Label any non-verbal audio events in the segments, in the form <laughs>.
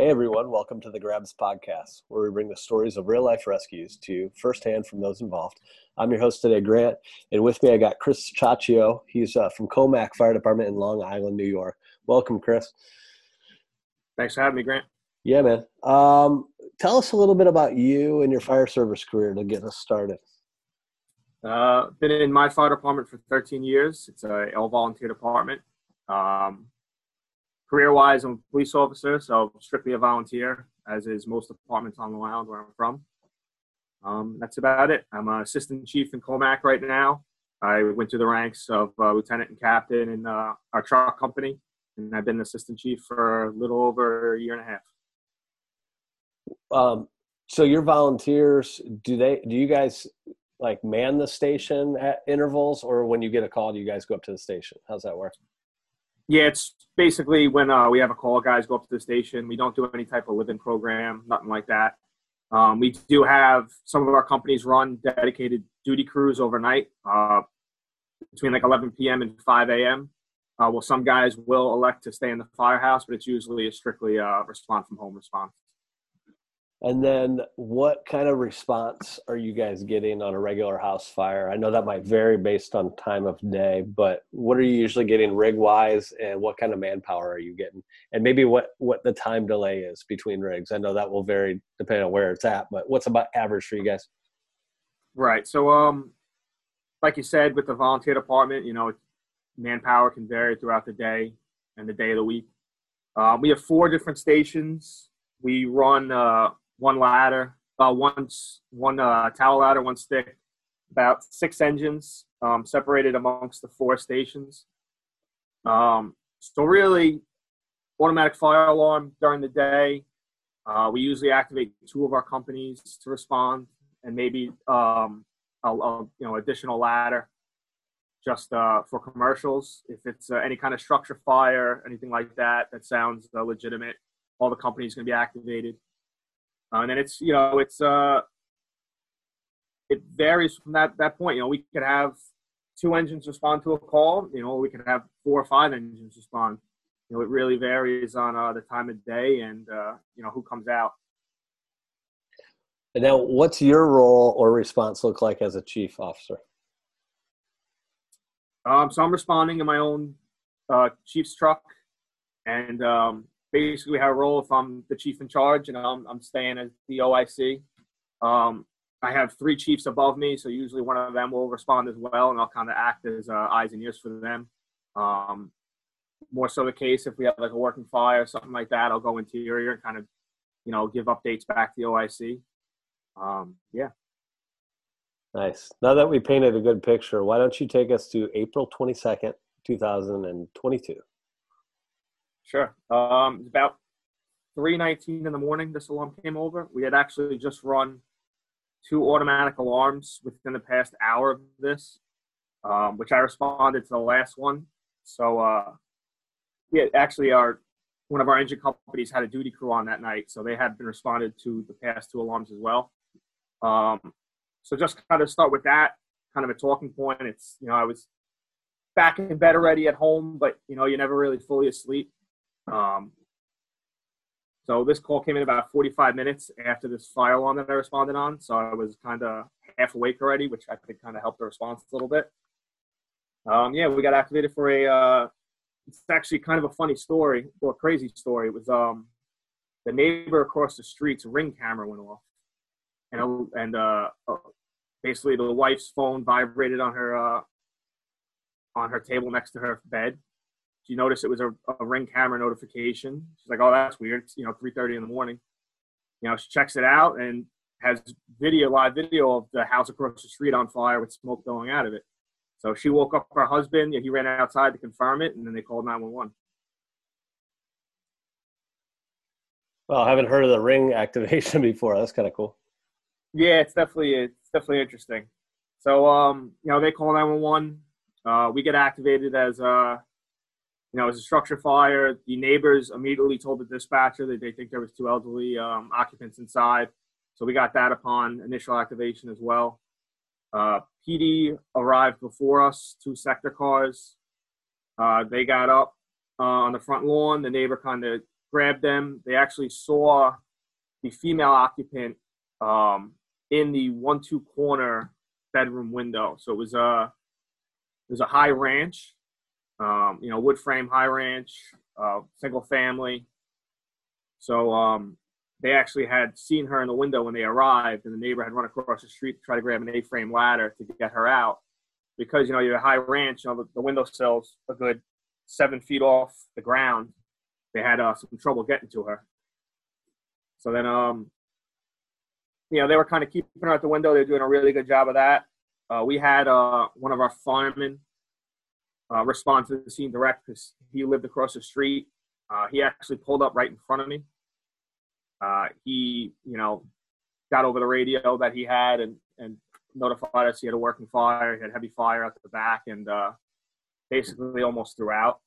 Hey everyone, welcome to the Grabs Podcast, where we bring the stories of real life rescues to you firsthand from those involved. I'm your host today, Grant, and with me I got Chris Chaccio. He's uh, from Commack Fire Department in Long Island, New York. Welcome, Chris. Thanks for having me, Grant. Yeah, man. Um, tell us a little bit about you and your fire service career to get us started. Uh, been in my fire department for 13 years. It's a all volunteer department. Um, career wise, I'm a police officer, so strictly a volunteer, as is most departments on Long Island where I'm from. Um, that's about it. I'm an assistant chief in Commack right now. I went through the ranks of uh, lieutenant and captain in uh, our truck company, and I've been an assistant chief for a little over a year and a half. Um, so your volunteers, do they? Do you guys like man the station at intervals, or when you get a call, do you guys go up to the station? How's that work? Yeah, it's basically when uh, we have a call, guys go up to the station. We don't do any type of living program, nothing like that. Um, we do have some of our companies run dedicated duty crews overnight uh, between like 11 p.m. and 5 a.m. Uh, well, some guys will elect to stay in the firehouse, but it's usually a strictly uh, respond from home response. And then, what kind of response are you guys getting on a regular house fire? I know that might vary based on time of day, but what are you usually getting rig wise, and what kind of manpower are you getting? And maybe what what the time delay is between rigs. I know that will vary depending on where it's at, but what's about average for you guys? Right. So, um, like you said, with the volunteer department, you know, manpower can vary throughout the day and the day of the week. Um, we have four different stations. We run. Uh, one ladder, uh, one one uh, tower ladder, one stick, about six engines um, separated amongst the four stations. Um, so really, automatic fire alarm during the day. Uh, we usually activate two of our companies to respond, and maybe um, a, a, you know additional ladder just uh, for commercials. If it's uh, any kind of structure fire, anything like that, that sounds uh, legitimate. All the companies going to be activated. Uh, and then it's you know it's uh it varies from that that point. You know, we could have two engines respond to a call. You know, we could have four or five engines respond. You know, it really varies on uh, the time of day and uh, you know who comes out. And now, what's your role or response look like as a chief officer? Um, so I'm responding in my own uh, chief's truck, and um, basically we have a role if I'm the chief in charge and I'm, I'm staying as the OIC. Um, I have three chiefs above me, so usually one of them will respond as well, and I'll kind of act as uh, eyes and ears for them. Um, more so the case if we have like a working fire or something like that, I'll go interior and kind of, you know, give updates back to the OIC. Um, yeah. Nice. Now that we painted a good picture, why don't you take us to April 22nd, 2022? Sure. Um, it's about 3:19 in the morning. This alarm came over. We had actually just run two automatic alarms within the past hour of this, um, which I responded to the last one. So uh, yeah, actually, our one of our engine companies had a duty crew on that night, so they had been responded to the past two alarms as well. Um, so just kind of start with that, kind of a talking point. It's you know I was back in bed already at home, but you know you're never really fully asleep. Um, so this call came in about 45 minutes after this fire alarm that I responded on. So I was kind of half awake already, which I think kind of helped the response a little bit. Um, yeah, we got activated for a. Uh, it's actually kind of a funny story or crazy story. It was um, the neighbor across the street's ring camera went off, and and uh, uh, basically the wife's phone vibrated on her uh, on her table next to her bed, she noticed it was a, a ring camera notification. She's like, "Oh, that's weird." It's, you know, 3:30 in the morning. You know, she checks it out and has video, live video of the house across the street on fire with smoke going out of it. So she woke up her husband. He ran outside to confirm it, and then they called 911. Well, I haven't heard of the ring <laughs> activation before. That's kind of cool. Yeah, it's definitely it's definitely interesting. So, um, you know, they call 911. Uh, we get activated as uh, you know, it was a structure fire. The neighbors immediately told the dispatcher that they think there was two elderly um, occupants inside. So we got that upon initial activation as well. Uh, PD arrived before us, two sector cars. Uh, they got up uh, on the front lawn. The neighbor kind of grabbed them. They actually saw the female occupant um, in the one-two corner bedroom window. So it was a it was a high ranch, um, you know, wood frame high ranch, uh, single family. So um, they actually had seen her in the window when they arrived, and the neighbor had run across the street to try to grab an A-frame ladder to get her out. Because you know you're a high ranch, you know the, the windowsill's a good seven feet off the ground. They had uh, some trouble getting to her. So then, um, you know, they were kind of keeping her at the window. They were doing a really good job of that. Uh, we had uh, one of our firemen uh, respond to the scene direct because he lived across the street. Uh, he actually pulled up right in front of me. Uh, he, you know, got over the radio that he had and, and notified us he had a working fire. He had heavy fire at the back and uh, basically almost threw out.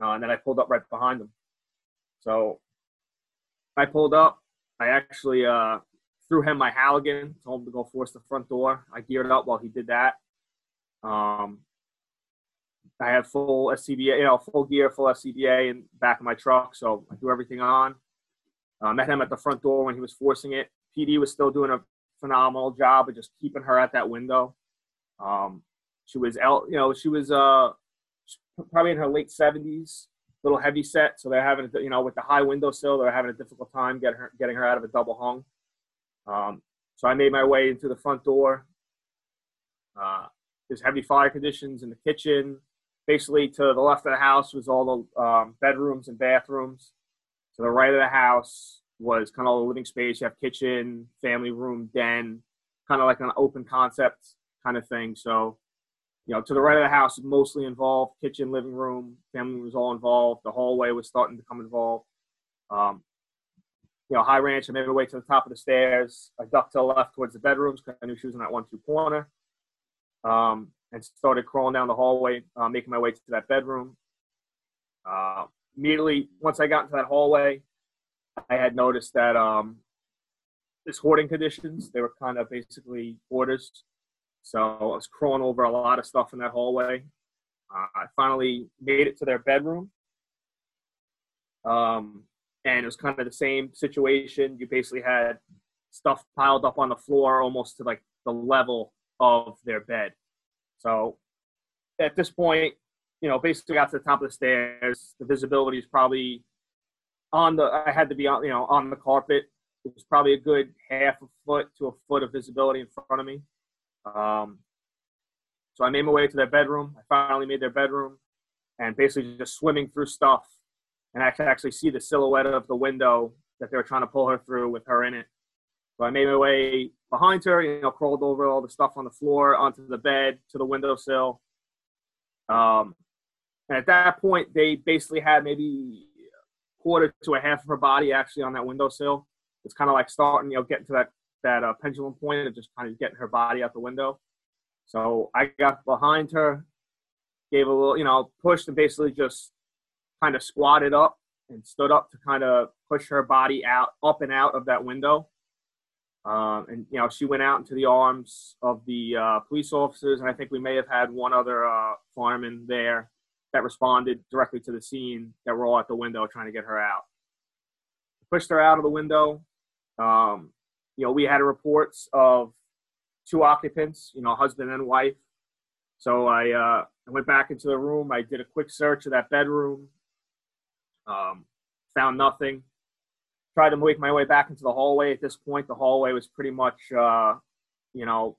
and then I pulled up right behind him. So I pulled up. I actually uh, threw him my Halligan, told him to go force the front door. I geared up while he did that. Um, I had full SCBA, you know, full gear, full SCBA in back of my truck, so I threw everything on. Uh, met him at the front door when he was forcing it. PD was still doing a phenomenal job of just keeping her at that window. Um, she was, you know, she was uh, probably in her late 70s little heavy set, so they're having, you know, with the high windowsill, they're having a difficult time getting her getting her out of a double hung. Um, so I made my way into the front door. Uh, there's heavy fire conditions in the kitchen. Basically, to the left of the house was all the um, bedrooms and bathrooms. To the right of the house was kind of the living space. You have kitchen, family room, den, kind of like an open concept kind of thing. So you know, to the right of the house mostly involved. Kitchen, living room, family was all involved. The hallway was starting to come involved. Um, you know, high ranch. I made my way to the top of the stairs. I ducked to the left towards the bedrooms because I knew she was in that one-two corner. Um, and started crawling down the hallway, uh, making my way to that bedroom. Uh, immediately, once I got into that hallway, I had noticed that um, this hoarding conditions. They were kind of basically orders so I was crawling over a lot of stuff in that hallway. Uh, I finally made it to their bedroom. Um, and it was kind of the same situation. You basically had stuff piled up on the floor almost to like the level of their bed. So at this point, you know, basically got to the top of the stairs. The visibility is probably on the, I had to be on, you know, on the carpet. It was probably a good half a foot to a foot of visibility in front of me. Um, so I made my way to their bedroom. I finally made their bedroom and basically just swimming through stuff. And I could actually see the silhouette of the window that they were trying to pull her through with her in it. So I made my way behind her, you know, crawled over all the stuff on the floor, onto the bed, to the windowsill. Um, and at that point, they basically had maybe a quarter to a half of her body actually on that windowsill. It's kind of like starting, you know, getting to that that uh, pendulum point of just kind of getting her body out the window. So I got behind her, gave a little, you know, pushed and basically just kind of squatted up and stood up to kind of push her body out, up and out of that window. Um, and you know, she went out into the arms of the uh, police officers, and I think we may have had one other uh, fireman there that responded directly to the scene that were all at the window trying to get her out. Pushed her out of the window. Um, you know, we had reports of two occupants, you know, husband and wife. So I, uh, I went back into the room. I did a quick search of that bedroom. Um, found nothing. Tried to make my way back into the hallway. At this point, the hallway was pretty much, uh, you know,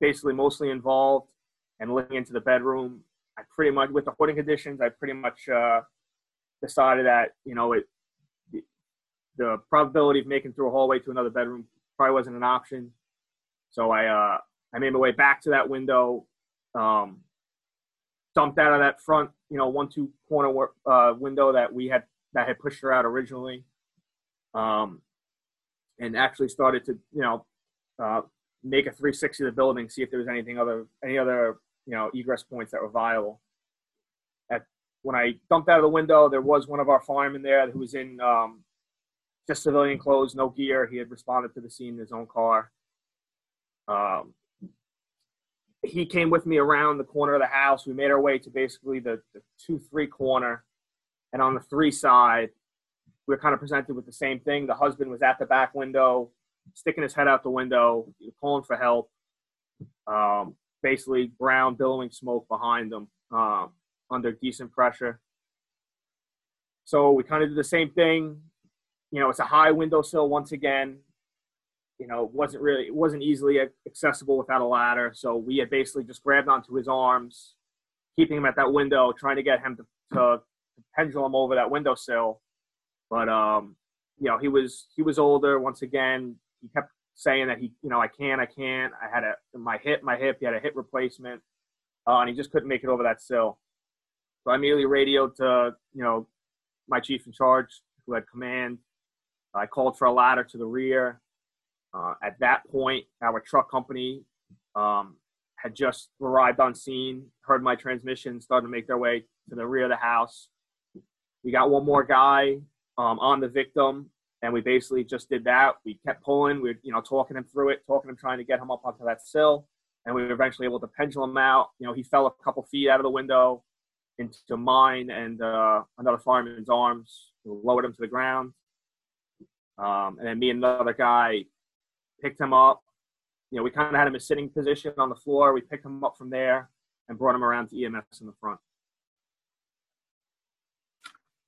basically mostly involved. And looking into the bedroom, I pretty much, with the hoarding conditions, I pretty much uh, decided that, you know, it, the probability of making through a hallway to another bedroom probably wasn't an option. So I uh, I made my way back to that window, um, dumped out of that front, you know, one two corner uh, window that we had that had pushed her out originally, um, and actually started to you know uh, make a 360 of the building, see if there was anything other any other you know egress points that were viable. At when I dumped out of the window, there was one of our firemen there who was in um, just civilian clothes, no gear. He had responded to the scene in his own car. Um, he came with me around the corner of the house. We made our way to basically the, the two three corner, and on the three side, we were kind of presented with the same thing. The husband was at the back window, sticking his head out the window, calling for help. Um, basically, brown billowing smoke behind them uh, under decent pressure. So we kind of did the same thing. You know, it's a high windowsill once again you know, it wasn't really, it wasn't easily accessible without a ladder. So we had basically just grabbed onto his arms, keeping him at that window, trying to get him to, to pendulum over that windowsill. But, um, you know, he was, he was older. Once again, he kept saying that he, you know, I can't, I can't. I had a, my hip, my hip, he had a hip replacement, uh, and he just couldn't make it over that sill. So I immediately radioed to, you know, my chief in charge who had command. I called for a ladder to the rear. Uh, at that point, our truck company um, had just arrived on scene, heard my transmission, started to make their way to the rear of the house. We got one more guy um, on the victim, and we basically just did that. We kept pulling, we were, you know, talking him through it, talking him, trying to get him up onto that sill, and we were eventually able to pendulum out. You know, he fell a couple feet out of the window into mine and uh, another fireman's arms, we lowered him to the ground. Um, and then me and another guy picked him up. You know, we kind of had him in a sitting position on the floor. We picked him up from there and brought him around to EMS in the front.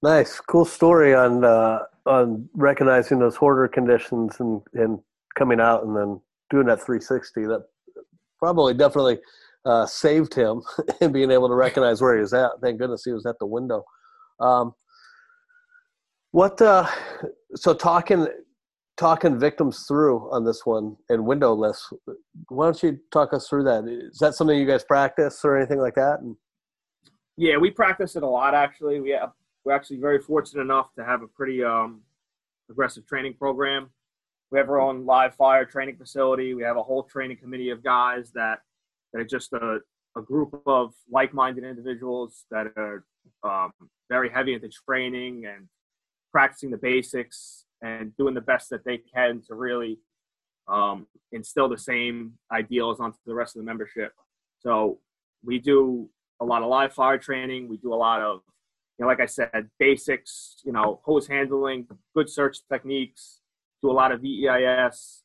Nice, cool story on uh, on recognizing those hoarder conditions and and coming out and then doing that 360. That probably definitely uh, saved him <laughs> and being able to recognize where he was at. Thank goodness he was at the window. Um, what uh, so talking talking victims through on this one and windowless. Why don't you talk us through that? Is that something you guys practice or anything like that? Yeah, we practice it a lot. Actually, we have, we're actually very fortunate enough to have a pretty um, aggressive training program. We have our own live fire training facility. We have a whole training committee of guys that that are just a, a group of like-minded individuals that are um, very heavy into training and practicing the basics and doing the best that they can to really um, instill the same ideals onto the rest of the membership. So we do a lot of live fire training. We do a lot of, know, like I said, basics, you know, hose handling, good search techniques, do a lot of VEIS.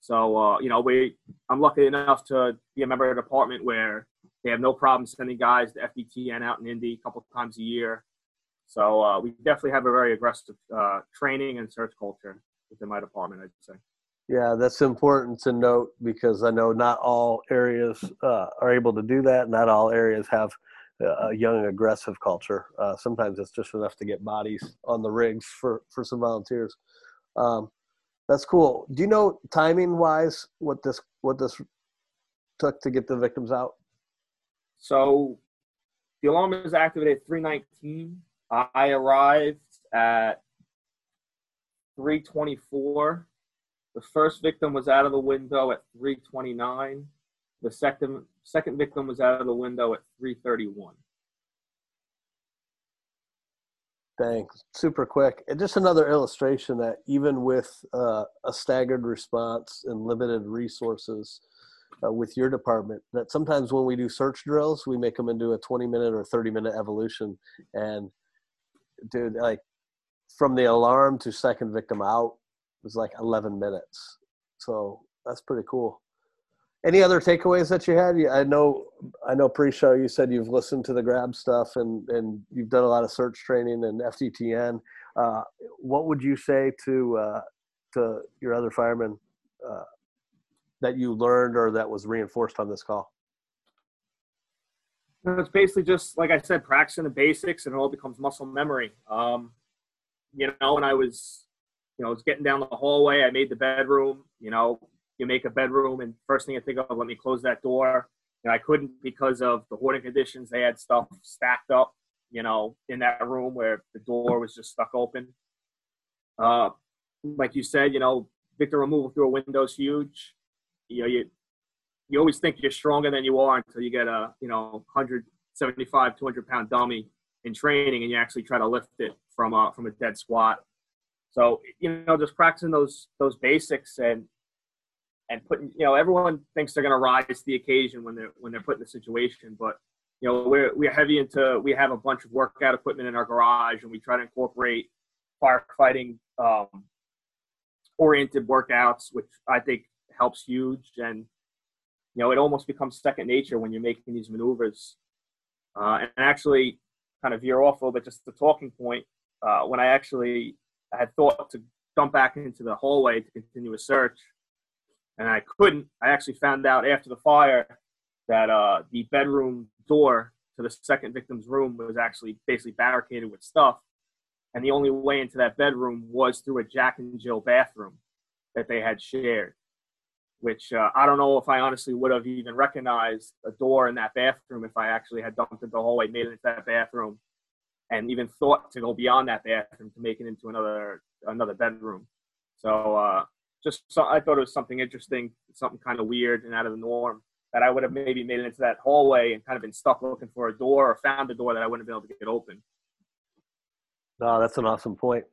So, uh, you know, we, I'm lucky enough to be a member of a department where they have no problem sending guys to FDTN out in Indy a couple times a year. So uh, we definitely have a very aggressive uh, training and search culture within my department, I'd say. Yeah, that's important to note because I know not all areas uh, are able to do that. Not all areas have a young aggressive culture. Uh, sometimes it's just enough to get bodies on the rigs for, for some volunteers. Um, that's cool. Do you know timing wise what this what this took to get the victims out? So the alarm was activated at 319 I arrived at 324. The first victim was out of the window at 329. The second second victim was out of the window at 331. Thanks. Super quick. And just another illustration that even with uh, a staggered response and limited resources uh, with your department, that sometimes when we do search drills, we make them into a 20 minute or 30 minute evolution. And dude, like from the alarm to second victim out was like 11 minutes. So that's pretty cool. Any other takeaways that you had? I know, I know pre-show you said you've listened to the grab stuff and, and you've done a lot of search training and FDTN. Uh, what would you say to, uh, to your other firemen, uh, that you learned or that was reinforced on this call? it's basically just like I said, practicing the basics, and it all becomes muscle memory. Um, you know, when I was, you know, I was getting down the hallway, I made the bedroom. You know, you make a bedroom, and first thing I think of, let me close that door. And I couldn't because of the hoarding conditions. They had stuff stacked up, you know, in that room where the door was just stuck open. Uh, like you said, you know, victim removal through a window is huge. You know, you you always think you're stronger than you are until you get a you know 175 200 pound dummy in training and you actually try to lift it from a from a dead squat so you know just practicing those those basics and and putting you know everyone thinks they're going to rise to the occasion when they're when they're put in the situation but you know we're we're heavy into we have a bunch of workout equipment in our garage and we try to incorporate firefighting um, oriented workouts which i think helps huge and you know it almost becomes second nature when you're making these maneuvers. Uh, and actually kind of veer off a little bit just the talking point uh, when i actually had thought to jump back into the hallway to continue a search and I couldn't. I actually found out after the fire that uh, the bedroom door to the second victim's room was actually basically barricaded with stuff, and the only way into that bedroom was through a Jack and Jill bathroom that they had shared. Which uh, I don't know if I honestly would have even recognized a door in that bathroom if I actually had dumped into the hallway, made it into that bathroom, and even thought to go beyond that bathroom to make it into another another bedroom. So uh, just so, I thought it was something interesting, something kind of weird and out of the norm that I would have maybe made it into that hallway and kind of been stuck looking for a door or found a door that I wouldn't have been able to get open. No, that's an awesome point.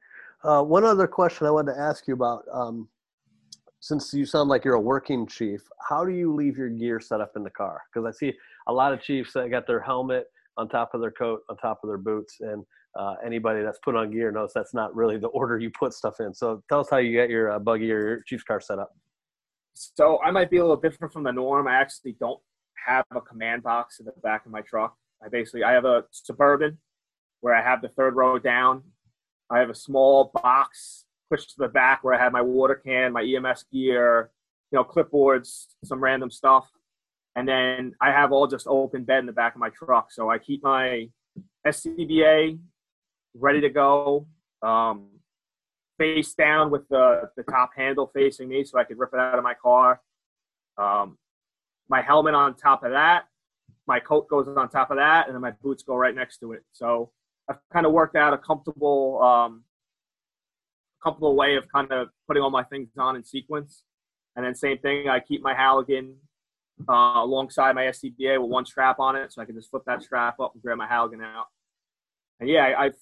Uh, one other question I wanted to ask you about, um, since you sound like you're a working chief, how do you leave your gear set up in the car? Because I see a lot of chiefs that got their helmet on top of their coat, on top of their boots, and uh, anybody that's put on gear knows that's not really the order you put stuff in. So tell us how you get your uh, buggy or your Chiefs car set up. So I might be a little different from the norm. I actually don't have a command box in the back of my truck. I basically I have a suburban where I have the third row down. I have a small box pushed to the back where I have my water can, my EMS gear, you know, clipboards, some random stuff. And then I have all just open bed in the back of my truck. So I keep my SCBA ready to go, um, face down with the, the top handle facing me so I could rip it out of my car. Um, my helmet on top of that, my coat goes on top of that, and then my boots go right next to it. So I've kind of worked out a comfortable, um, comfortable way of kind of putting all my things on in sequence. And then same thing, I keep my Halligan uh, alongside my SCBA with one strap on it, so I can just flip that strap up and grab my Halligan out. And yeah, I, I've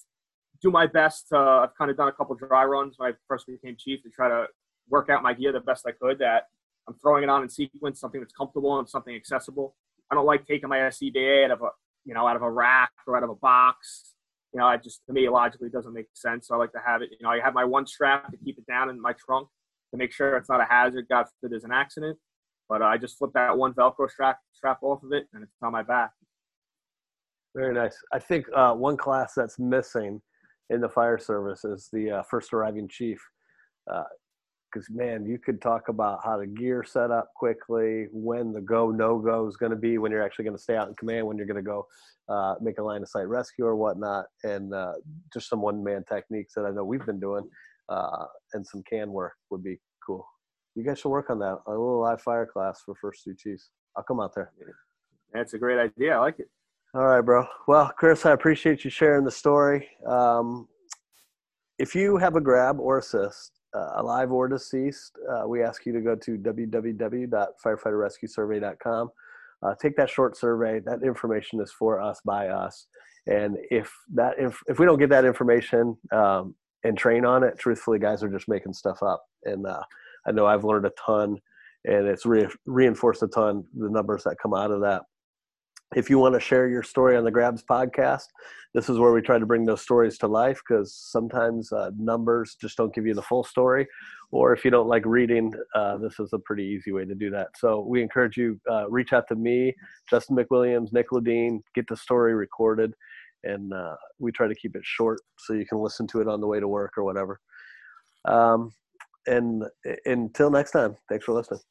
do my best. Uh, I've kind of done a couple dry runs when I first became chief to try to work out my gear the best I could. That I'm throwing it on in sequence, something that's comfortable and something accessible. I don't like taking my SCBA out of a you know out of a rack or out of a box. You know, I just to me logically doesn't make sense. So I like to have it. You know, I have my one strap to keep it down in my trunk to make sure it's not a hazard. God forbid there's an accident. But I just flip that one Velcro strap strap off of it, and it's on my back. Very nice. I think uh, one class that's missing in the fire service as the uh, first arriving chief. Because, uh, man, you could talk about how to gear set up quickly, when the go no go is going to be, when you're actually going to stay out in command, when you're going to go uh, make a line of sight rescue or whatnot, and uh, just some one man techniques that I know we've been doing uh, and some can work would be cool. You guys should work on that. A little live fire class for first two chiefs. I'll come out there. That's a great idea. I like it. All right, bro. Well, Chris, I appreciate you sharing the story. Um, if you have a grab or assist, uh, alive or deceased, uh, we ask you to go to www.firefighterrescuesurvey.com. Uh, take that short survey. That information is for us by us. And if that if, if we don't get that information um, and train on it, truthfully, guys are just making stuff up. And uh, I know I've learned a ton, and it's re- reinforced a ton the numbers that come out of that if you want to share your story on the grabs podcast this is where we try to bring those stories to life because sometimes uh, numbers just don't give you the full story or if you don't like reading uh, this is a pretty easy way to do that. So we encourage you uh, reach out to me justin mcwilliams nick ledeen get the story recorded and uh, we try to keep it short so you can listen to it on the way to work or whatever. Um, and until next time thanks for listening